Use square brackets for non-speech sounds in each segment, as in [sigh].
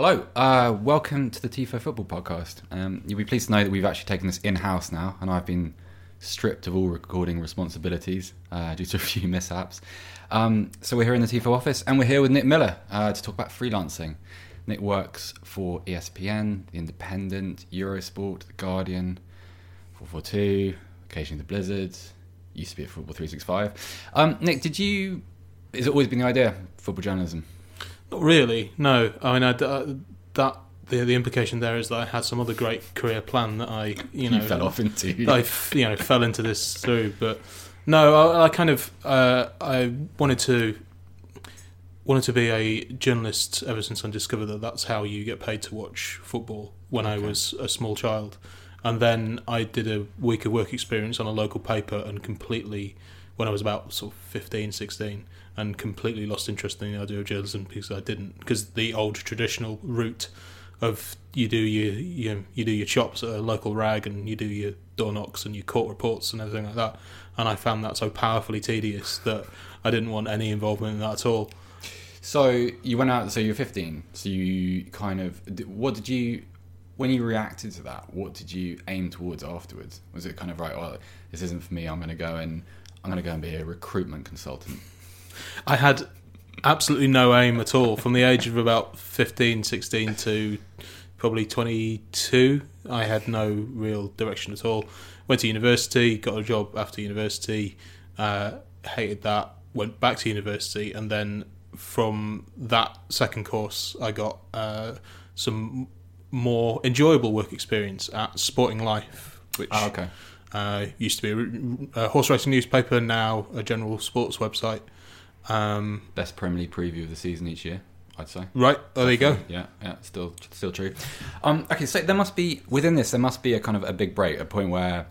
Hello, uh, welcome to the TIFO Football Podcast. Um, you'll be pleased to know that we've actually taken this in house now, and I've been stripped of all recording responsibilities uh, [laughs] due to a few mishaps. Um, so we're here in the TIFO office, and we're here with Nick Miller uh, to talk about freelancing. Nick works for ESPN, The Independent, Eurosport, The Guardian, 442, occasionally The Blizzard, used to be at Football 365. Um, Nick, did you, has it always been the idea, football journalism? Not really. No. I mean, I, uh, that the the implication there is that I had some other great career plan that I, you know, you fell off into. I, you know, fell into this through. But no, I, I kind of uh, I wanted to wanted to be a journalist ever since I discovered that that's how you get paid to watch football when I was a small child. And then I did a week of work experience on a local paper and completely, when I was about sort of 15, 16, and completely lost interest in the idea of journalism because I didn't, because the old traditional route of you do your you, you do your chops at a local rag and you do your door knocks and your court reports and everything like that. And I found that so powerfully tedious that I didn't want any involvement in that at all. So you went out. So you're 15. So you kind of. What did you? When you reacted to that, what did you aim towards afterwards? Was it kind of right? Oh, well, this isn't for me. I'm going to go and I'm going to go and be a recruitment consultant. I had absolutely no aim at all from the age of about 15, 16 to probably 22. I had no real direction at all. Went to university, got a job after university, uh, hated that, went back to university, and then from that second course, I got uh, some more enjoyable work experience at Sporting Life, which Oh, okay. uh, used to be a, a horse racing newspaper, now a general sports website. Um, Best Premier League preview of the season each year, I'd say. right, oh, there you go. Yeah, yeah, still, still true. Um, okay, so there must be within this, there must be a kind of a big break, a point where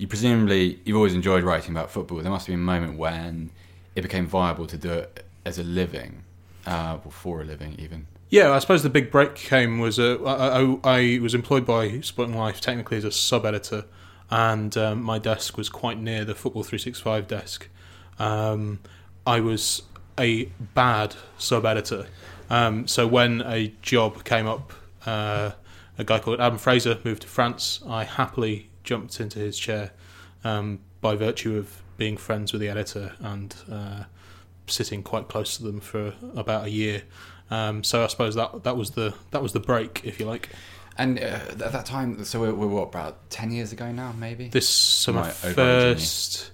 you presumably you've always enjoyed writing about football. There must be a moment when it became viable to do it as a living, uh, or for a living, even. Yeah, I suppose the big break came was uh, I, I, I was employed by Sporting Life technically as a sub editor, and um, my desk was quite near the Football 365 desk. Um, I was a bad sub editor, um, so when a job came up, uh, a guy called Adam Fraser moved to France. I happily jumped into his chair um, by virtue of being friends with the editor and uh, sitting quite close to them for about a year. Um, so I suppose that that was the that was the break, if you like. And uh, at that time, so we're, we're what about ten years ago now, maybe. This summer Right, first,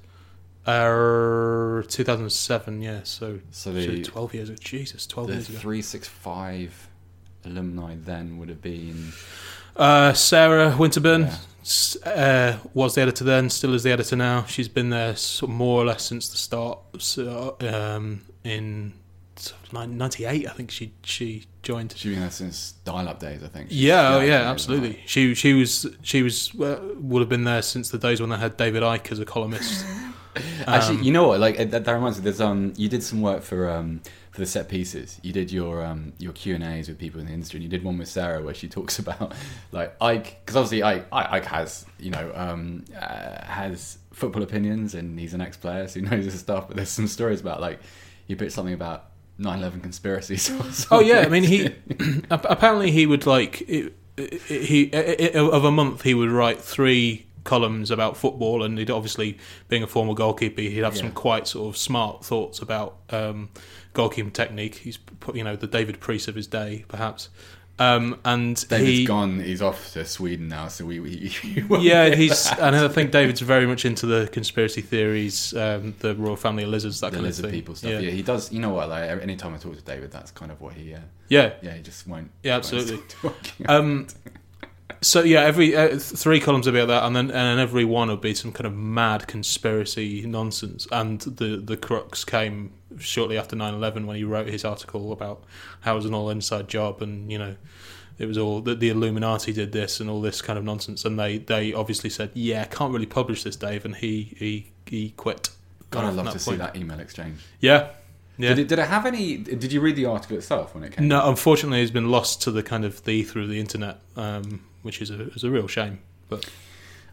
uh, 2007, yeah. So, So so the 12 years ago. Jesus, 12 years ago. three six five alumni then would have been Uh, Sarah Winterburn Yeah. uh, was the editor then, still is the editor now. She's been there sort of more or less since the start. So, um, in sort 98, I think she she joined. she's been there since dial-up days, I think. Yeah, oh, yeah, absolutely. She she was she was uh, would have been there since the days when they had David Icke as a columnist. [laughs] [laughs] Actually, Um, you know what? Like that, that reminds me. There's um, you did some work for um for the set pieces. You did your um your Q and A's with people in the industry. And you did one with Sarah where she [laughs] talks about like Icke because obviously Icke Icke has you know um uh, has football opinions and he's an ex-player so he knows his stuff. But there's some stories about like you put something about 9/11 conspiracies. Or [laughs] Oh yeah, I mean he [clears throat] apparently he would like it, he of a month he would write three columns about football, and he'd obviously being a former goalkeeper, he'd have some quite sort of smart thoughts about um, goalkeeping technique. He's put- you know the David Preece of his day, perhaps. Um, and David's he, gone. He's off to Sweden now. So we, we, [laughs] we yeah, he's [laughs] and I think David's very much into the conspiracy theories, um, the royal family of lizards, that the kind of thing. people stuff. Yeah, Yeah. he does. You know what? Like anytime I talk to David, that's kind of what he. Uh, yeah. yeah, he just won't. Yeah, absolutely. Um, so yeah, every uh, three columns be about that, and then and then every one would be some kind of mad conspiracy nonsense. And the the crux came shortly after 9-11 when he wrote his article about how it was an all inside job, and you know it was all that the Illuminati did this and all this kind of nonsense. And they they obviously said, yeah, can't really publish this, Dave, and he he he quit. God, I'd love to see that email exchange. Yeah, yeah. Did it, did it have any? Did you read the article itself when it came? No, unfortunately, it's been lost to the kind of the through the internet, um, which is a is a real shame. But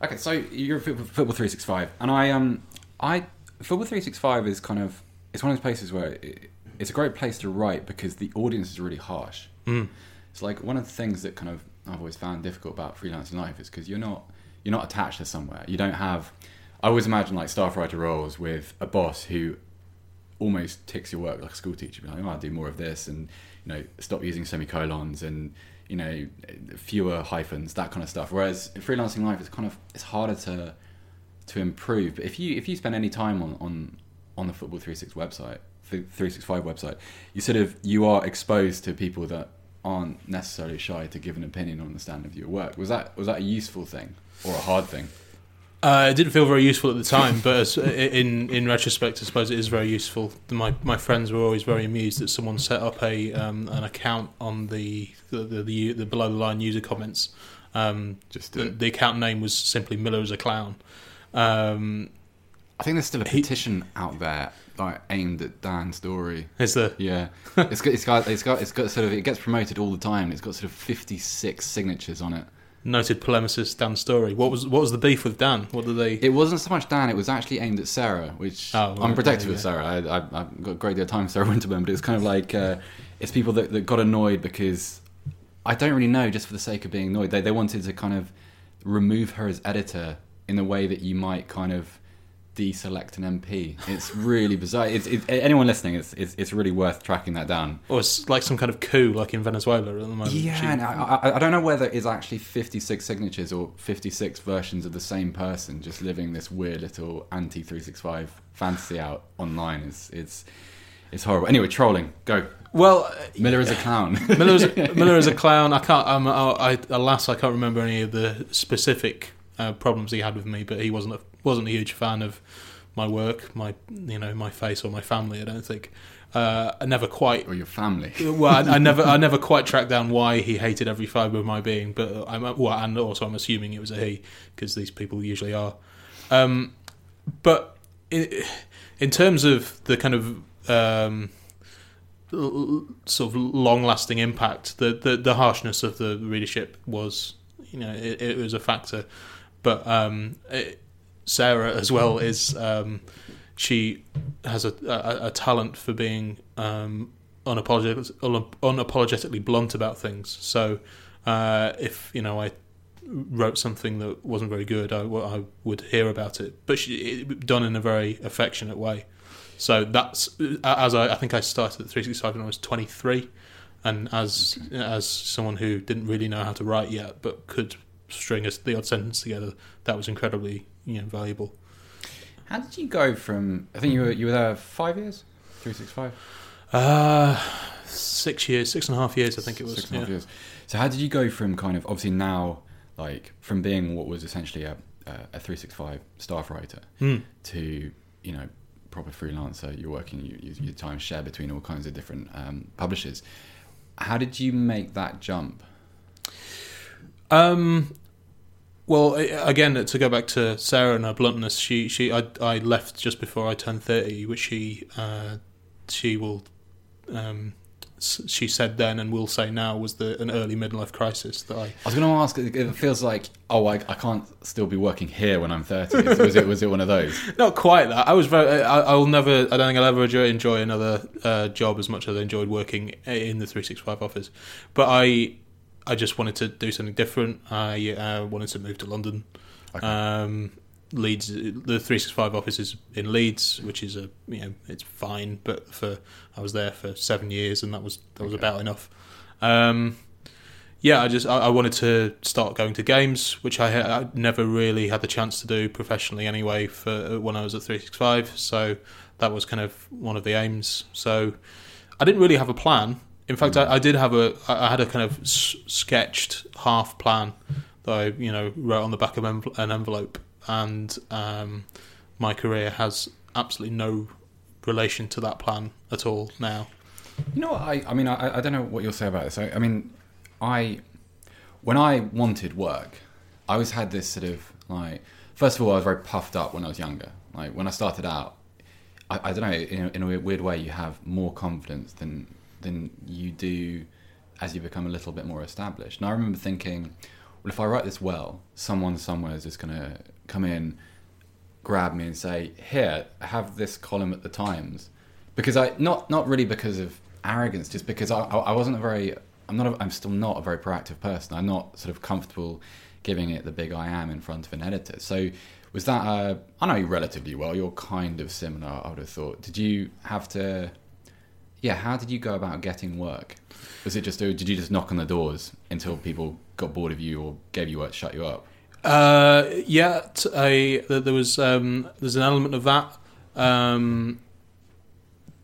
Okay, so you're Football Football 365, and I um I Football 365 is kind of it's one of those places where it, it's a great place to write because the audience is really harsh. mm, it's like one of the things that kind of I've always found difficult about freelancing life is because you're not you're not attached to somewhere. You don't have. I always imagine like staff writer roles with a boss who almost ticks your work like a school teacher. Be like, oh, I'll do more of this, and you know, stop using semicolons and you know, fewer hyphens, that kind of stuff. Whereas freelancing life is kind of it's harder to to improve. But if you if you spend any time on on on the Football 36 website, 365 website, you sort of you are exposed to people that aren't necessarily shy to give an opinion on the standard of your work. Was that was that a useful thing or a hard thing? Uh, it didn't feel very useful at the time, but as, in in retrospect, I suppose it is very useful. My my friends were always very amused that someone set up a um, an account on the the, the, the, the below the line user comments. Um, Just the, the, account name was simply Miller as a clown. Um, I think there's still a petition he, out there like aimed at Dan's Storey. Is there? Yeah, it's got it's got it's got it's got sort of it gets promoted all the time. It's got sort of 56 signatures on it noted polemicist Dan Storey. What was what was the beef with Dan? What did they? It wasn't so much Dan. It was actually aimed at Sarah, which oh, I'm protective yeah, of Sarah. I, I, have got a great deal of time Sarah [laughs] Winterburn, but it's kind of like uh, it's people that, that got annoyed because I don't really know, just for the sake of being annoyed. They they wanted to kind of remove her as editor in the way that you might kind of deselect an MP. It's really bizarre. It's, it's, anyone listening, it's, it's, it's really worth tracking that down. Or it's like some kind of coup, like in Venezuela at the moment. Yeah, she, I, I, don't know whether it's actually 56 signatures or 56 versions of the same person just living this weird little anti 365 fantasy out online. It's it's it's horrible. Anyway, trolling. Go. Well, Miller is a clown. [laughs] Miller is a, [laughs] Miller is a clown. I can't. Um, I, alas, I can't remember any of the specific uh, problems he had with me, but he wasn't a, wasn't a huge fan of my work, my you know my face or my family. I don't think. Uh, I never quite or your family. [laughs] well, I, I, never I never quite tracked down why he hated every fibre of my being, but I'm well, and also I'm assuming it was a he because these people usually are. Um, but in, in terms of the kind of um, sort of long-lasting impact, the, the, the harshness of the readership was you know it, it was a factor. But um, it, Sarah as well is um, she has a, a, a, talent for being um, unapologetically blunt about things. So uh, if you know I wrote something that wasn't very good, I, I would hear about it, but she, it, done in a very affectionate way. So that's as I, I think I started at 365 when I was 23, and as as someone who didn't really know how to write yet, but could string the odd sentence together, that was incredibly you know valuable. How did you go from? I think you were you were there five years, three six five. Uh, six years, six and a half years, I think it was. Six and a half years. So how did you go from kind of obviously now like from being what was essentially a a three six five staff writer mm. to you know proper freelancer? You're working you, you, your time share between all kinds of different um, publishers. How did you make that jump? Um, well, again, to go back to Sarah and her bluntness, she she I, I left just before I turned thirty, which she uh, she will um, she said then and will say now was the an early midlife crisis that I. I was going to ask. If it feels like oh, I, I can't still be working here when I'm thirty. was it was it one of those? [laughs] Not quite that. I was very. I, will never. I don't think I'll ever enjoy another uh, job as much as I enjoyed working in the three six five office, but I I just wanted to do something different. I uh, wanted to move to London. Okay. Um, Leeds, the three six five office is in Leeds, which is a you know it's fine, but for I was there for seven years, and that was that was okay. about enough. Um, yeah, I just I, I, wanted to start going to games, which I, I, never really had the chance to do professionally anyway. For when I was at three six five, so that was kind of one of the aims. So I didn't really have a plan. In fact, I, I, did have a I had a kind of s- sketched half plan that I you know wrote on the back of an envelope, and um, my career has absolutely no relation to that plan at all now. You know, I I mean I, I don't know what you'll say about this. I, I mean, I when I wanted work, I always had this sort of like first of all I was very puffed up when I was younger. Like when I started out, I, I don't know in in a weird way you have more confidence than than you do as you become a little bit more established. And I remember thinking, well, if I write this well, someone somewhere is just going to come in, grab me, and say, "Here, have this column at the Times," because I not not really because of arrogance, just because I I wasn't a very I'm not. A, I'm still not a very proactive person. I'm not sort of comfortable giving it the big I am in front of an editor. So was that? A, I know you relatively well. You're kind of similar. I would have thought. Did you have to? Yeah. How did you go about getting work? Was it just? Did you just knock on the doors until people got bored of you or gave you work, shut you up? Uh, yeah, t- I, there was um, there's an element of that. Um,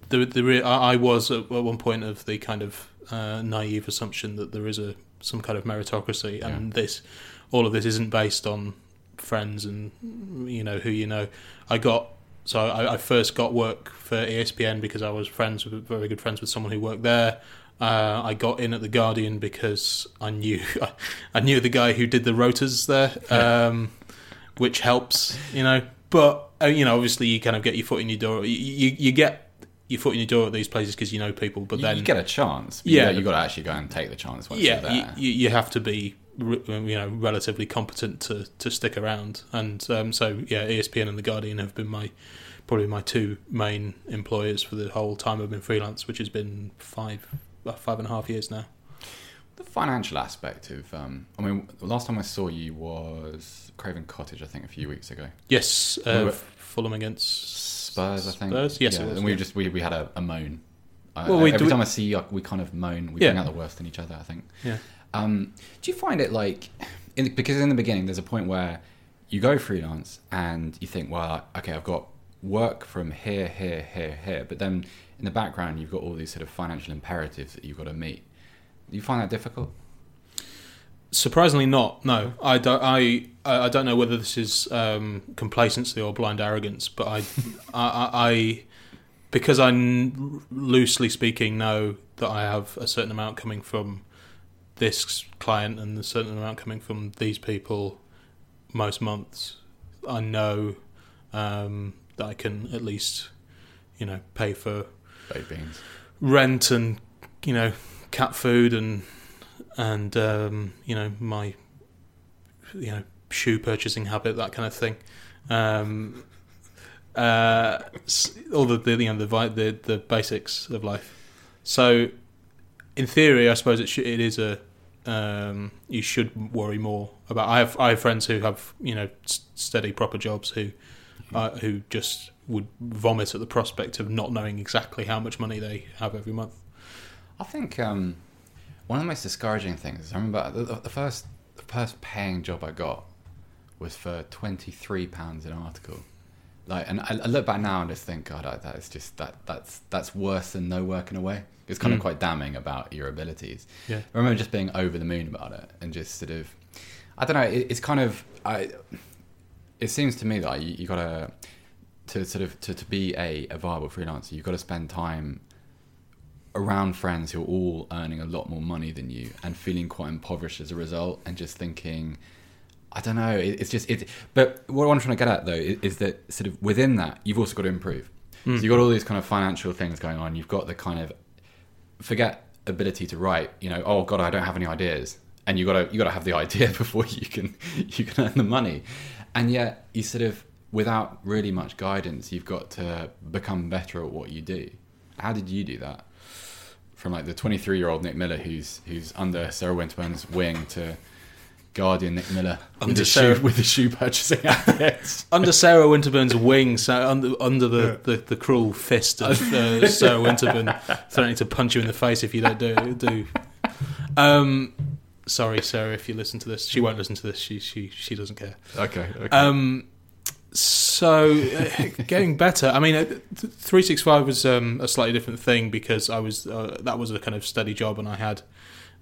the, the re- I I was at, one point of the kind of uh, naive assumption that there is a some kind of meritocracy, and this all of this isn't based on friends and you know who you know. I got so I, I first got work for ESPN because I was friends with very good friends with someone who worked there. Uh, I got in at the Guardian because I knew [laughs] I knew the guy who did the rotors there, um, which helps, you know. But uh, you know, obviously, you kind of get your foot in your door. You you, you get your foot in your door at these places because you know people. But then you get a chance. Yeah. You got to actually go and take the chance once yeah, you're you, there. you, you have to be you know relatively competent to, to stick around, and um, so yeah, ESPN and the Guardian have been my probably my two main employers for the whole time I've been freelance, which has been five uh, five and a half years now. The financial aspect of, um, I mean, last time I saw you was Craven Cottage, I think, a few weeks ago. Yes, We uh, were- Fulham against Spurs, I think. Spurs? Yes, yeah, was, and we yeah. just we, we had a, a moan. I, Well, we every time I see you, we kind of moan. We Yeah. bring out the worst in each other. I think. Yeah. Um, do you find it like, in because in the beginning, there's a point where you go freelance and you think, well, okay, I've got work from here, here, here, here, but then in the background, you've got all these sort of financial imperatives that you've got to meet. Do you find that difficult? Surprisingly, not. No, I don't. I I don't know whether this is um, complacency or blind arrogance, but I, [laughs] I, I, because I loosely speaking know that I have a certain amount coming from this client and a certain amount coming from these people most months. I know um, that I can at least, you know, pay for Baked beans. rent and you know cat food and and um, you know my you know shoe purchasing habit that kind of thing um, uh, all the, the you know the, the the basics of life so in theory I suppose it should, it is a um, you should worry more about I have I have friends who have you know steady proper jobs who uh, who just would vomit at the prospect of not knowing exactly how much money they have every month. I think um, one of the most discouraging things I remember the, the first the first paying job I got was for twenty three pounds an article. Like, and I, I look back now and just think, God, I, that is just that that's that's worse than no work in a way. It's kind of Mm. quite damning about your abilities. Yeah. I remember just being over the moon about it and just sort of, I don't know. It, it's kind of I. It seems to me that you, you gotta to sort of to, to be a, a viable freelancer, you've got to spend time around friends who are all earning a lot more money than you and feeling quite impoverished as a result and just thinking I don't know it, it's just it but what I'm trying to get at though is, is that sort of within that you've also got to improve Mm. so you've got all these kind of financial things going on you've got the kind of forget ability to write you know oh god I don't have any ideas. And you got to you got to have the [laughs] idea before you can you can earn the money. And yet you sort of without really much guidance you've got to become better at what you do. How did you do that? From like the 23 year old Nick Miller who's who's under Sarah Winterburn's wing to Guardian Nick Miller with Under the Sarah- shoe with the shoe purchasing [laughs] habits. Under Sarah Winterburn's wing, so under, under the, the, the cruel fist of [laughs] uh, Sarah Winterburn, threatening to punch you in the face if you don't do. do. Um, sorry, Sarah, if you listen to this. She won't listen to this. She she she doesn't care. okay, okay. Um, so uh, getting better. I mean, three six five was um, a slightly different thing because I was uh, that was a kind of steady job, and I had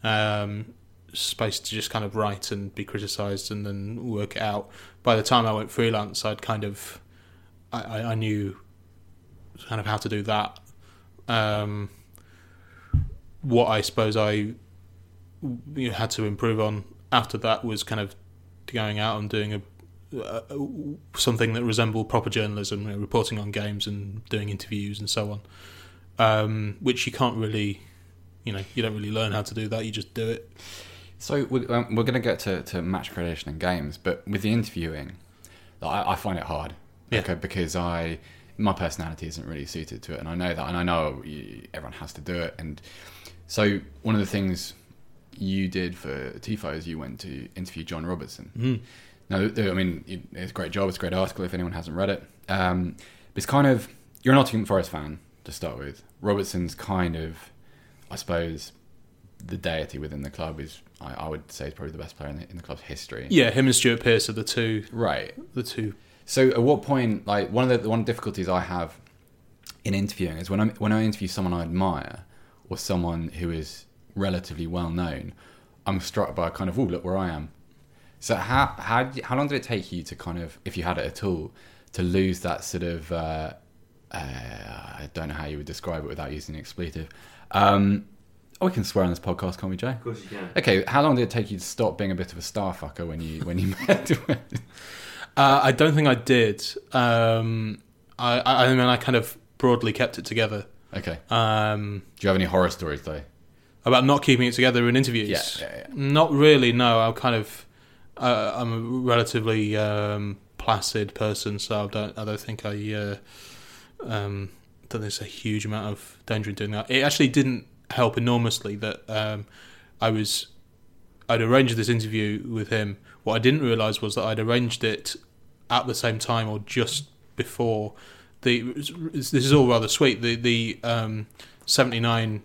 um, space to just kind of write and be criticised and then work it out. By the time I went freelance, I'd kind of I, I, knew kind of how to do that. Um, what I suppose I you know, had to improve on after that was kind of going out and doing a uh, something that resembled proper journalism, you know, reporting on games and doing interviews and so on, um, which you can't really, you know, you don't really learn how to do that. You just do it. So we're, um, we're going to get to, to match creation and games, but with the interviewing, I, I find it hard. Yeah. Okay, because I my personality isn't really suited to it, and I know that, and I know everyone has to do it, and so one of the things you did for Tifo is you went to interview John Robertson. Mm. Now, I mean, it's a great job. It's a great article if anyone hasn't read it. Um, it's kind of you're a Nottingham Forest fan to start with. Robertson's kind of, I suppose, the deity within the club is. I, I would say is probably the best player in the, in the club's history. Yeah, him and Stuart Pearce are the two. Right. The two. So, at what point, like one of the one of the difficulties I have in interviewing is when I when I interview someone I admire or someone who is relatively well known, I'm struck by kind of, oh, look where I am. So how how how long did it take you to kind of, if you had it at all, to lose that sort of uh, uh, I don't know how you would describe it without using an expletive. Um, oh, we can swear on this podcast, can't we, Jay? Of course you can. Okay, how long did it take you to stop being a bit of a star fucker when you when you [laughs] met? Uh, I don't think I did. Um, I, I, I mean, I kind of broadly kept it together. okay. Um, Do you have any horror stories though? about not keeping it together in interviews. Yeah, yeah, yeah. Not really. No, I'm kind of. Uh, I'm a relatively um, placid person, so I don't. I don't think I. Uh, um, don't think there's a huge amount of danger in doing that. It actually didn't help enormously that um, I was. I'd arranged this interview with him. What I didn't realise was that I'd arranged it at the same time or just before the. This is all rather sweet. The the um, seventy nine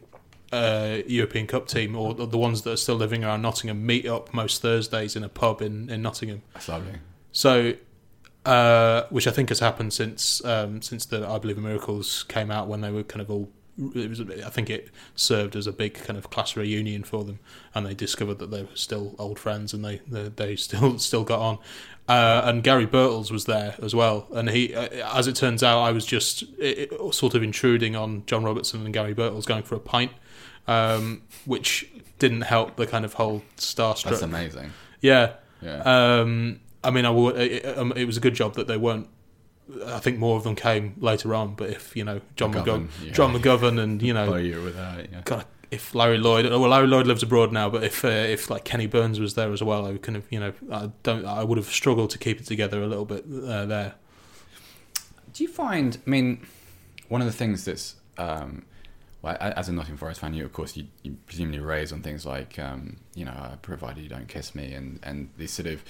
uh, European Cup team, or the ones that are still living around Nottingham, meet up most Thursdays in a pub in, in Nottingham. That's lovely. So, uh, which I think has happened since um, since the I Believe in Miracles came out when they were kind of all. It was, I think it served as a big kind of class reunion for them, and they discovered that they were still old friends, and they they, they [laughs] still still got on. Uh, and Gary Birtles was there as well, and he, uh, as it turns out, I was just it, it- sort of intruding on John Robertson and Gary Birtles going for a pint, um, which didn't help the kind of whole starstruck. That's amazing. Yeah, Yeah. um, I mean, I it, um, it was a good job that they weren't. I think more of them came later on, but if you know John McGovern, McGovern, yeah. John McGovern, and you know, Oh, you were with that, yeah. God, if Larry Lloyd, oh, well, Larry Lloyd lives abroad now, but if uh, if like Kenny Burns was there as well, I kind of you know, I don't, I would have struggled to keep it together a little bit uh, there. Do you find? I mean, one of the things that's um, well, as a Nottingham Forest fan, you of course you, you presumably raise on things like um, you know, uh, provided you don't kiss me, and and this sort of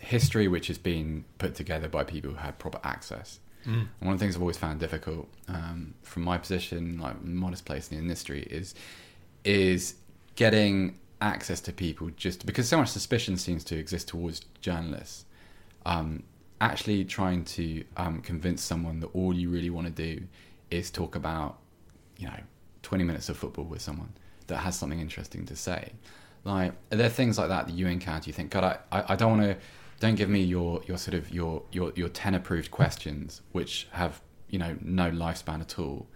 history which has been put together by people who had proper access. And one of the things I've always found difficult um, from my position, like modest place in the industry, is is getting access to people just because so much suspicion seems to exist towards journalists. Um, actually trying to um, convince someone that all you really want to do is talk about, you know, 20 minutes of football with someone that has something interesting to say. Like, are there things like that that you encounter? You think, God, I, I, don't want to. Don't give me your, your sort of your, your, your ten approved questions, which have you know no lifespan at all.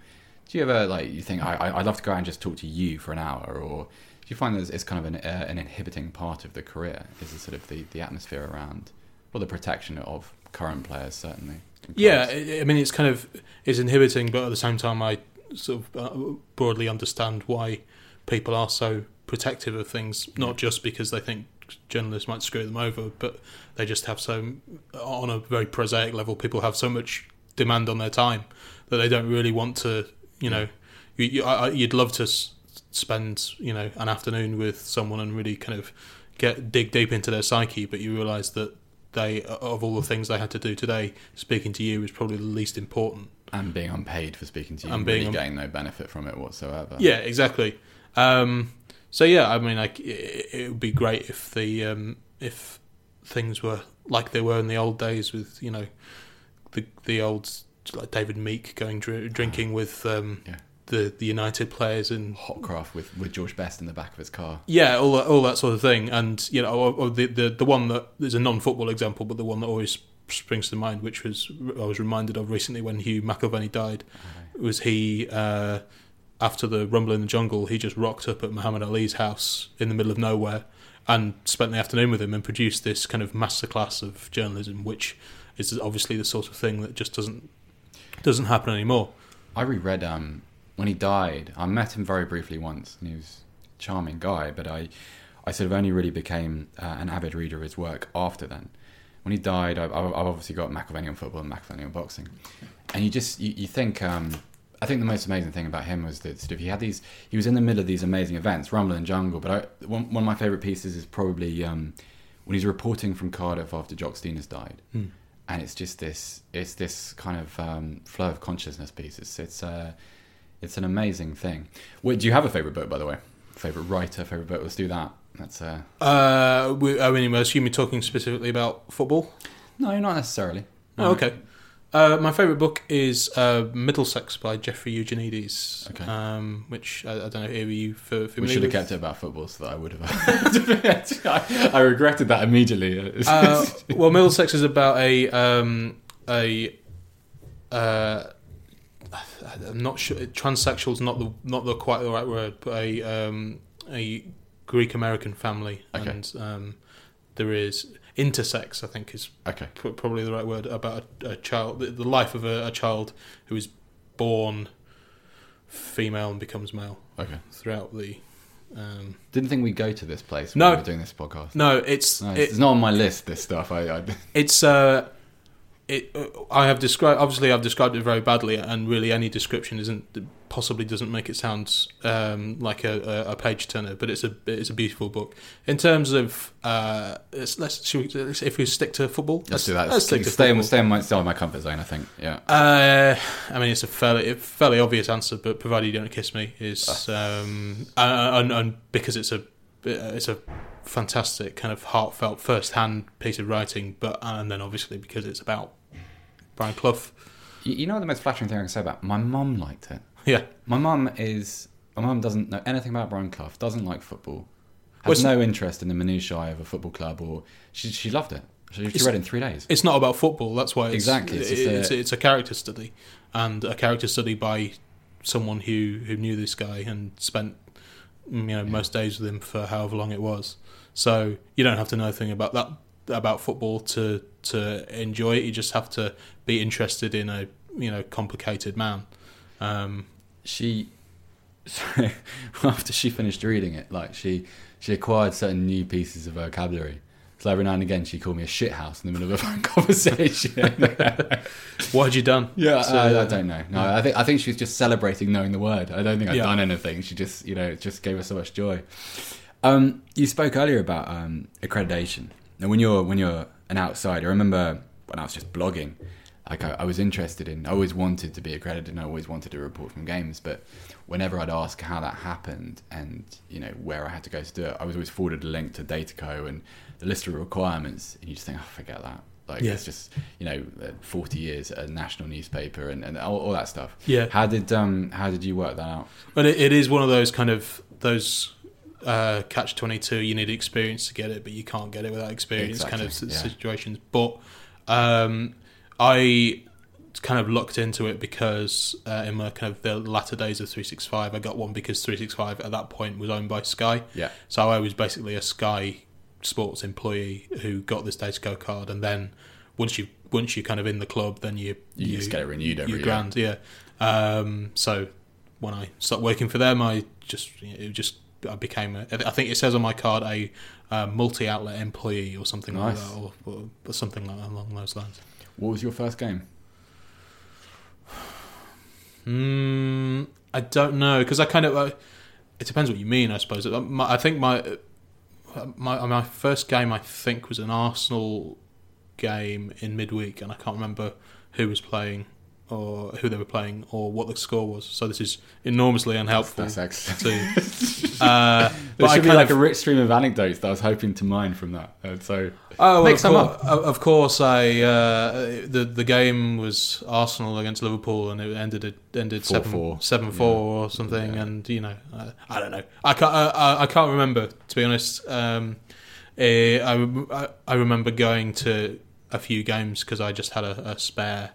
Do you ever like you think I, I'd love to go out and just talk to you for an hour, or do you find that it's kind of an, uh, an inhibiting part of the career? Is the sort of the, the atmosphere around, or the protection of current players certainly? Yeah. I I mean, it's kind of it's inhibiting, but at the same time, I sort of uh, broadly understand why people are so protective of things. Not just because they think journalists might screw them over, but they just have so on a very prosaic level, people have so much demand on their time that they don't really want to. You know, you, you, I, I- you'd love to s- spend you know an afternoon with someone and really kind of get dig deep into their psyche, but you realise that they of all the things they had to do today, speaking to you is probably the least important. and being unpaid for speaking to you, And and being really un- getting no benefit from it whatsoever. Yeah, exactly. Um, so yeah, I mean, like it, it would be great if the um, if things were like they were in the old days with you know the the old like David Meek going dr- drinking with um, Yeah. the the United players and Hopcraft with, with George Best in the back of his car. yeah, all that, all that sort of thing. And you know, or, or the, the the one that is a non-football example, but the one that always springs to mind, which was I was reminded of recently when Hugh McIlvanney died, was he uh, after the Rumble in the Jungle, he just rocked up at Muhammad Ali's house in the middle of nowhere and spent the afternoon with him and produced this kind of masterclass of journalism, which is obviously the sort of thing that just doesn't doesn't happen anymore. I reread um, when he died. I met him very briefly once, and he was a charming guy. But I, I sort of only really became uh, an avid reader of his work after then. When he died, I, I've I've obviously got McIlvanney on football and McIlvanney on boxing, and you just you, you think um, I think the most amazing thing about him was that sort of he had these. He was in the middle of these amazing events, Rumble and Jungle. But I, one, one of my favourite pieces is probably um, when he's reporting from Cardiff after Jock Stein has died, Hmm. and it's just this. It's this kind of um, flow of consciousness piece. It's it's, uh, it's an amazing thing. Wait, do you have a favourite book, by the way? Favourite writer, favourite book? Let's do that. That's uh, Uh, we, I mean, I assume you're talking specifically about football. no, not necessarily. Oh, okay. Uh, my favourite book is uh, Middlesex by Jeffrey Eugenides, Okay. um, which I, I don't know. Are you for, We should have kept it about football so that I would have. [laughs] I, I regretted that immediately. Uh, well, Middlesex is about a um, a. Uh, I'm not sure. Transsexual is not the not the quite the right word, but a um, a Greek American family, Okay. and um, there is intersex. I think is okay. p- probably the right word about a, a child, the, the life of a, a child who is born female and becomes male Okay. throughout the. Um, Didn't think we'd go to this place when No. we were doing this podcast. no, it's No, it- it's not on my list. This stuff. I, I it's uh it uh, i have described obviously i've described it very badly and really any description isn't possibly doesn't make it sound um like a, a, page turner but it's a it's a beautiful book in terms of uh let's, let's, we, let's if we stick to football let's do that. let's stick to stay, in, football. stay in my stay in my comfort zone. I think. Yeah. Uh, I mean, it's a fairly fairly obvious answer, but provided you don't kiss me, is um, and, and because it's a Uh, it's a fantastic kind of heartfelt first hand piece of writing, but and then obviously because it's about Brian Clough. You, you know the most flattering thing I can say about my mum liked it. Yeah, My mum is my mum doesn't know anything about Brian Clough. Doesn't like football. Has it's- no interest in the minutiae of a football club, or she she loved it. She, she read it in three days. it's not about football. That's why it's, Exactly, it's It's, a- it's, it's a character study, and a character study by someone who who knew this guy and spent you know most days with him for however long it was. So you don't have to know anything about that about football to to enjoy it. You just have to be interested in a you know complicated man. Um, she [laughs] [laughs] after she finished reading it like she she acquired certain new pieces of vocabulary so every now and again she called me a shithouse in the middle of a [laughs] phone conversation. [laughs] What had you done? yeah So- I, I don't know. No i think i think she was just celebrating knowing the word. I don't think i'd Yeah. done anything. She just you know it just gave her so much joy. Um you spoke earlier about um accreditation. And when you're when you're an outsider i remember when i was just blogging like I, I was interested in i always wanted to be accredited and i always wanted to report from games but whenever i'd ask how that happened and you know where i had to go to do it i was always forwarded a link to dataco and the list of requirements and you just think oh forget that like Yeah. it's just you know uh, 40 years at a national newspaper and, and all, all that stuff Yeah. how did um how did you work that out But it, it is one of those kind of those uh, catch twenty two. You need experience to get it, but you can't get it without experience. Kind of yeah. situations. But um, I kind of looked into it because uh, in my kind of the latter days of three six five, I got one because three six five at that point was owned by Sky. yeah So I was basically a Sky Sports employee who got this Dataco card, and then once you once you're kind of in the club, then you you, just get it renewed every year grand, yeah. Um, so when I started working for them, I just it just I became a, I think it says on my card a uh, multi-outlet employee or something like Nice. that, or, or, or something like along those lines. what was your first game Mm, I don't know because I kind of uh, it depends what you mean. I suppose Uh, I think my my my first game I think was an Arsenal game in midweek, and I can't remember who was playing or who they were playing or what the score was. So this is enormously unhelpful. That's excellent. to, [laughs] uh, There but I should be like of, a rich stream of anecdotes that I was hoping to mine from that. Uh, so oh, make of, some course, of course, I uh, the the game was Arsenal against Liverpool, and it ended it ended 4-4. seven seven four or something, Yeah. and you know, uh, I don't know, I can't I, I- I can't remember to be honest. Um, eh, I, I I remember going to a few games because I just had a, a spare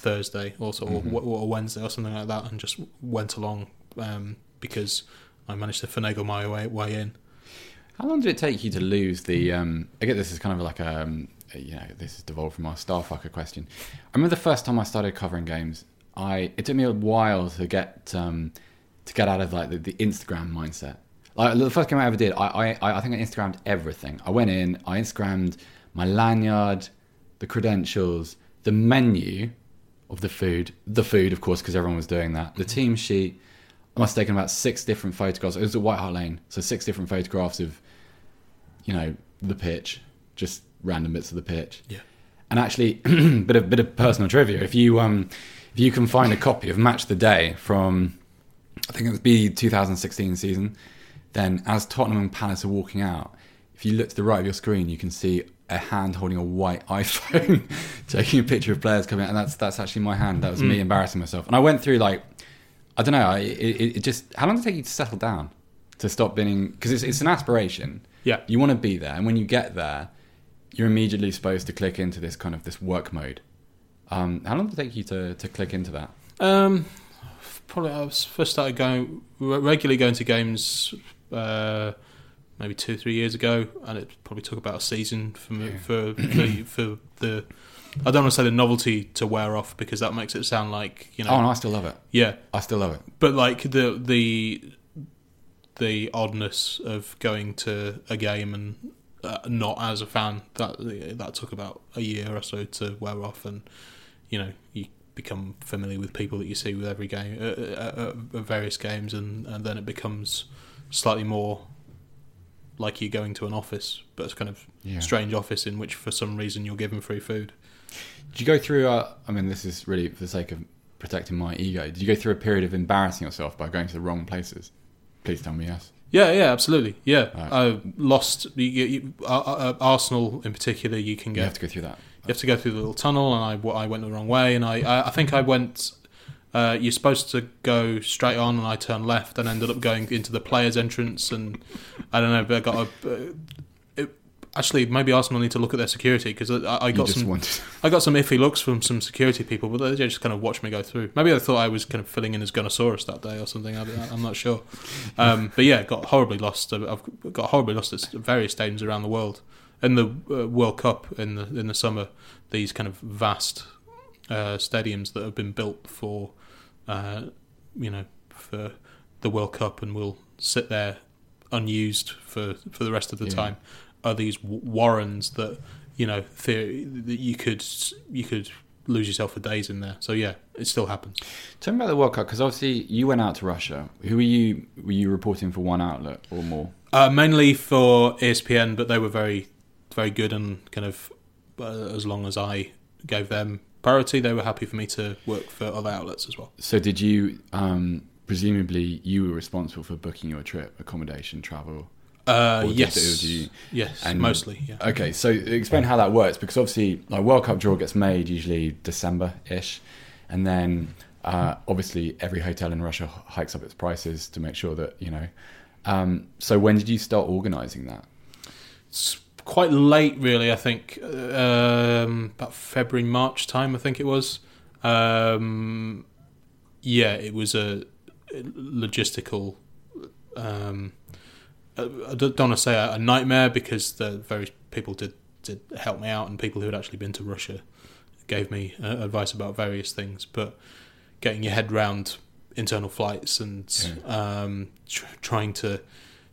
Thursday or, Mhm. or Wednesday or something like that, and just went along um, because I managed to finagle my way way in. how long did it take you to lose the? Um, I get this is kind of like a, um, you know, this is devolved from our Starfucker question. I remember the first time I started covering games. I it took me a while to get um, to get out of like the, the Instagram mindset. Like the first game I ever did, I, I I think I Instagrammed everything. I went in, I Instagrammed my lanyard, the credentials, the menu, of the food. The food, of course, because everyone was doing that. The team sheet. I must have taken about six different photographs. It was at White Hart Lane, so six different photographs of, you know, the pitch, just random bits of the pitch. Yeah. And actually, [clears throat] bit of bit of personal trivia. If you um, if you can find a copy of Match the Day from, I think it would be 2016 season, then as Tottenham and Palace are walking out, if you look to the right of your screen, you can see a hand holding a white [laughs] iPhone, taking a picture of players coming out, and that's that's actually my hand. That was me embarrassing myself. And I went through like, I don't know, I, it, it just how long did it take you to settle down, to stop being because it's it's an aspiration. Yeah. You want to be there, and when you get there, you're immediately supposed to click into this kind of this work mode. Um, how long did it take you to, to click into that? Um, probably I was first started going regularly going to games uh, maybe two three years ago, and it probably took about a season for me, Yeah. for the [clears throat] for the. I don't want to say the novelty to wear off because that makes it sound like you know Oh no, I still love it. yeah, I still love it. but like the the the oddness of going to a game and uh, not as a fan that that took about a year or so to wear off, and you know you become familiar with people that you see with every game, uh, uh, uh, uh, various games, and, and then it becomes slightly more like you're going to an office, but it's kind of Yeah. strange office in which for some reason you're given free food. Did you go through? Uh, I mean, this is really for the sake of protecting my ego. Did you go through a period of embarrassing yourself by going to the wrong places? Please tell me yes. Yeah, yeah, absolutely. Yeah, Right. I lost you, you, uh, uh, Arsenal in particular. You can go. You have to go through that. You have to go through the little tunnel, and I, I went the wrong way, and I, I think I went. Uh, you're supposed to go straight on, and I turned left, and ended up going into the players' entrance, and I don't know, but I got a. Uh, it, actually, maybe Arsenal need to look at their security because I, I got some. wanted. I got some iffy looks from some security people, but they just kind of watched me go through. Maybe they thought I was kind of filling in as Gunnosaurus that day or something. I, I'm not sure. Um, but yeah, got horribly lost. I've got horribly lost at various stadiums around the world. In the uh, World Cup in the in the summer, these kind of vast uh, stadiums that have been built for, uh, you know, for the World Cup and will sit there unused for for the rest of the Yeah. time are these warrens that you know theory, that you could you could lose yourself for days in there. So yeah, it still happens. Tell me about the World Cup because obviously you went out to Russia. Who were you? Were you reporting for one outlet or more? Uh, mainly for ESPN, but they were very very good and kind of uh, as long as I gave them priority, they were happy for me to work for other outlets as well. So did you? Um, presumably, you were responsible for booking your trip, accommodation, travel. Uh, yes, you- yes, and- mostly. Yeah. Okay, so explain how that works because obviously, like World Cup draw gets made usually December ish, and then uh, obviously every hotel in Russia hikes up its prices to make sure that you know. Um, so when did you start organising that? Quite late, really. I think um, about February, March time. I think it was. Um, yeah, it was a logistical. Um, I I don't want to say a, nightmare because the various people did did help me out, and people who had actually been to Russia gave me uh, advice about various things. But getting your head round internal flights and um, tr- trying to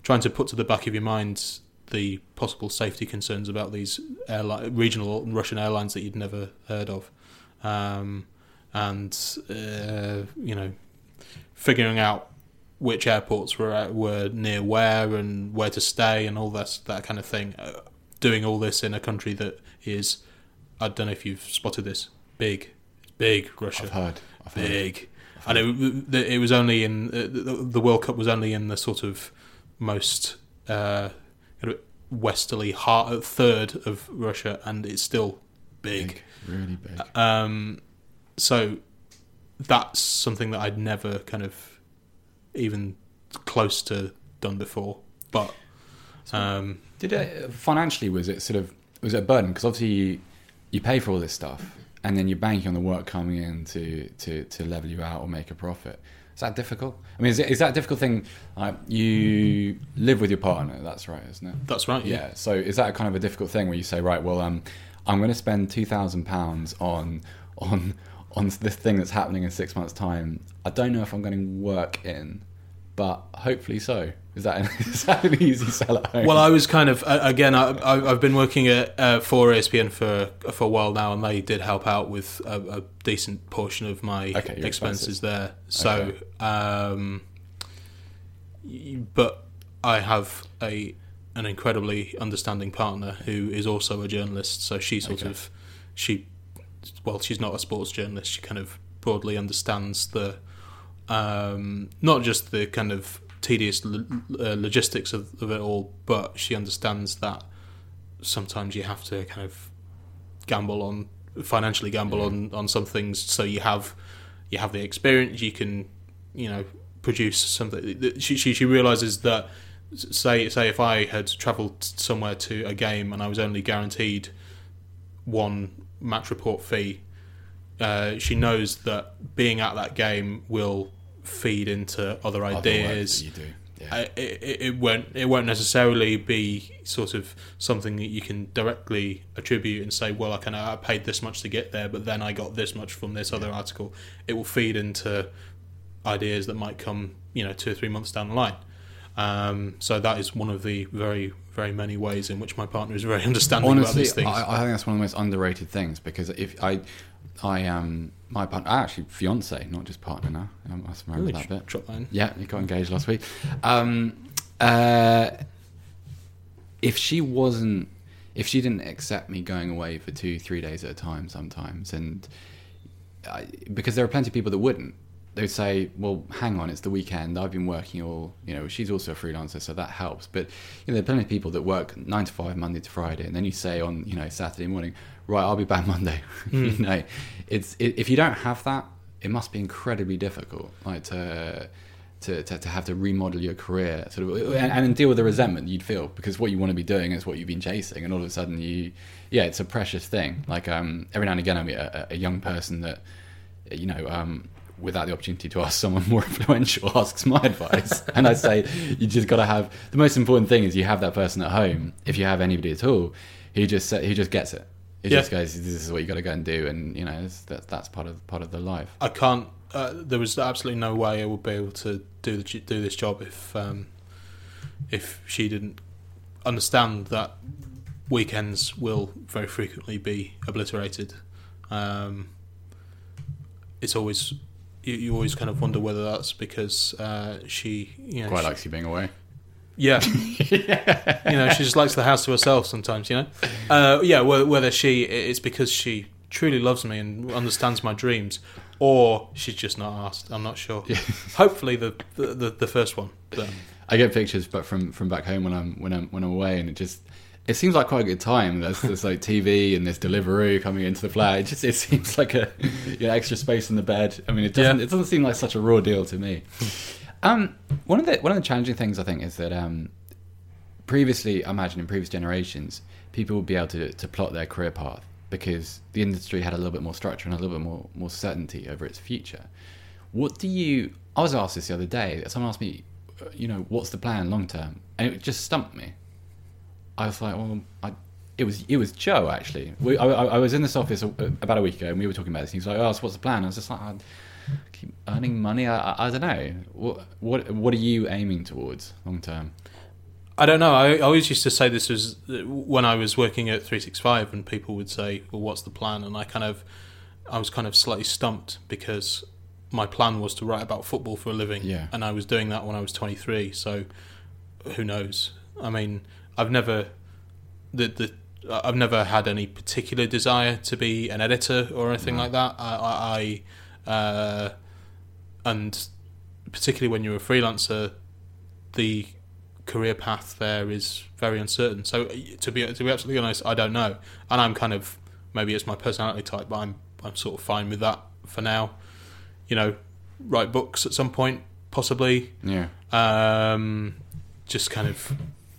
trying to put to the back of your mind the possible safety concerns about these airline, regional Russian airlines that you'd never heard of, um, and uh, you know, figuring out which airports were at, were near where and where to stay and all that that kind of thing. Uh, doing all this in a country that is, I don't know if you've spotted this, big, big Russia I've heard. I've heard. big. And it, it was only in uh, the, World Cup was only in the sort of most uh, westerly heart third of Russia, and it's still big. really big. Um, so that's something that I'd never kind of even close to done before. But um, Did it financially? Was it sort of was it a burden? Because obviously you, you pay for all this stuff, and then you're banking on the work coming in to to to level you out or make a profit. Is that difficult? I mean, is, it, is that a difficult thing? Like you live with your partner, that's right, isn't it? that's right. Yeah. So is that a kind of a difficult thing where you say, right, well, um, I'm going to spend two thousand pounds on on on this thing that's happening in six months' time. I don't know if I'm going to work in but hopefully so. Is that an, [laughs] is that an easy sell at home? Well, I was kind of uh, again. I, I, I've been working at uh, for ESPN for for a while now, and they did help out with a, a decent portion of my Okay, your expenses there. So, um, but I have a an incredibly understanding partner who is also a journalist. So she sort Okay. of she well, she's not a sports journalist. She kind of broadly understands the um, not just the kind of tedious lo- uh, logistics of, of it all, but she understands that sometimes you have to kind of gamble on financially gamble on, on some things. So you have you have the experience you can you know produce something. She, she, she realizes that say say if I had traveled somewhere to a game and I was only guaranteed one match report fee uh, she knows that being at that game will feed into other Other ideas that you do. Yeah. I- it, it, won't it won't necessarily be sort of something that you can directly attribute and say, well, I can I paid this much to get there, but then I got this much from this other article. It will feed into ideas that might come, you know, two or three months down the line. Um, so that is one of the very very many ways in which my partner is very [laughs] understanding about Honestly, these things. I, I think that's one of the most underrated things because if I, I um, my partner, actually fiance, not just partner now. I must remember Really that bit. drop that. Yeah, you got engaged last week. Um, uh, if she wasn't, if she didn't accept me going away for two, three days at a time sometimes, and I, because there are plenty of people that wouldn't, they'd say, "Well, hang on, it's the weekend. I've been working all, you know, she's also a freelancer, so that helps." But you know, there are plenty of people that work nine to five, Monday to Friday, and then you say on, you know, Saturday morning, "Right, I'll be back [laughs] Monday." [laughs] you know, it's it, if you don't have that, it must be incredibly difficult, like to. To, to, to have to remodel your career sort of and, and deal with the resentment you'd feel because what you want to be doing is what you've been chasing and all of a sudden you yeah it's a precious thing like um every now and again i meet a, a young person that you know, um, without the opportunity to ask someone more [laughs] influential, [laughs] asks my advice. and I say, you just got to have the most important thing is you have that person at home. If you have anybody at all, who just who just gets it. He Yeah. just goes, "This is what you got to go and do," and you know, it's, that, that's part of part of the life. I can't. Uh, there was absolutely no way I would be able to do the, do this job if um, if she didn't understand that weekends will very frequently be obliterated. Um, it's always you, you always kind of wonder whether that's because uh, she you know Quite she- likes you being away. yeah. [laughs] you know, she just likes the house to herself sometimes, you know? Uh, yeah, whether she, it's because she truly loves me and understands my dreams, or she's just not asked. I'm not sure. Hopefully the, the, the, the first one. But I get pictures, but from from back home when I'm when I'm when I'm away, and it just it seems like quite a good time. There's, there's like TV and there's delivery coming into the flat. It just it seems like a you know, extra space in the bed. I mean, it doesn't Yeah. it doesn't seem like such a raw deal to me. Um, one of the one of the challenging things I think is that um, previously, I imagine in previous generations, people would be able to to plot their career path because the industry had a little bit more structure and a little bit more more certainty over its future. What do you? I was asked this the other day. Someone asked me, uh, you know, what's the plan long term, and it just stumped me. I was like, well, I, it was it was Joe actually. We, I, I was in this office a, about a week ago, and we were talking about this. And he was like, oh, so what's the plan? I was just like, I keep earning money. I, I, don't know. What what what are you aiming towards long term? I don't know. I, I always used to say this was when I was working at 365, and people would say, "Well, what's the plan?" And I kind of, I was kind of slightly stumped because my plan was to write about football for a living, Yeah. and I was doing that when I was 23. So, who knows? I mean, I've never, the the. I've never had any particular desire to be an editor or anything No. like that. I, I, I uh, and particularly when you're a freelancer, the career path there is very uncertain. So to be to be absolutely honest, I don't know, and I'm kind of maybe it's my personality type, but I'm I'm sort of fine with that for now. You know, write books at some point, possibly. Yeah. Um, just kind of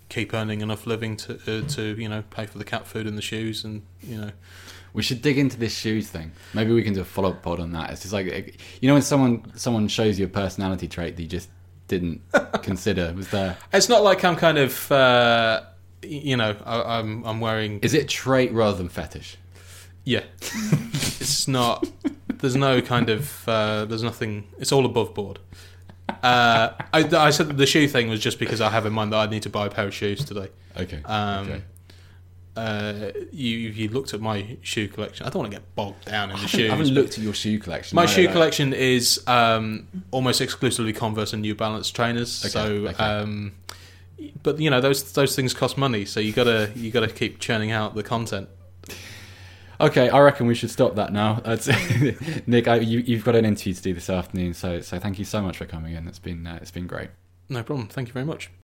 keep earning enough living to uh, to you know pay for the cat food and the shoes, and you know We should dig into this shoes thing. Maybe we can do a follow up pod on that. It's just like you know when someone someone shows you a personality trait that you just didn't [laughs] consider was there. it's not like I'm kind of uh, you know I, I'm I'm wearing Is it trait rather than fetish? Yeah, [laughs] it's not. There's no kind of. Uh, there's nothing. It's all above board. Uh, I, I said that the shoe thing was just because I have in mind that I need to buy a pair of shoes today. Okay. Um, okay. Uh, you you looked at my shoe collection. I don't want to get bogged down in I the haven't, I haven't looked at your shoe collection. my shoe collection is um, almost exclusively Converse and New Balance trainers. Okay, so, okay. um, but you know those those things cost money, so you gotta you gotta keep churning out the content. Okay, I reckon we should stop that now. [laughs] Nick, I, you, you've got an interview to do this afternoon, so so thank you so much for coming in. It's been uh, it's been great. No problem. Thank you very much.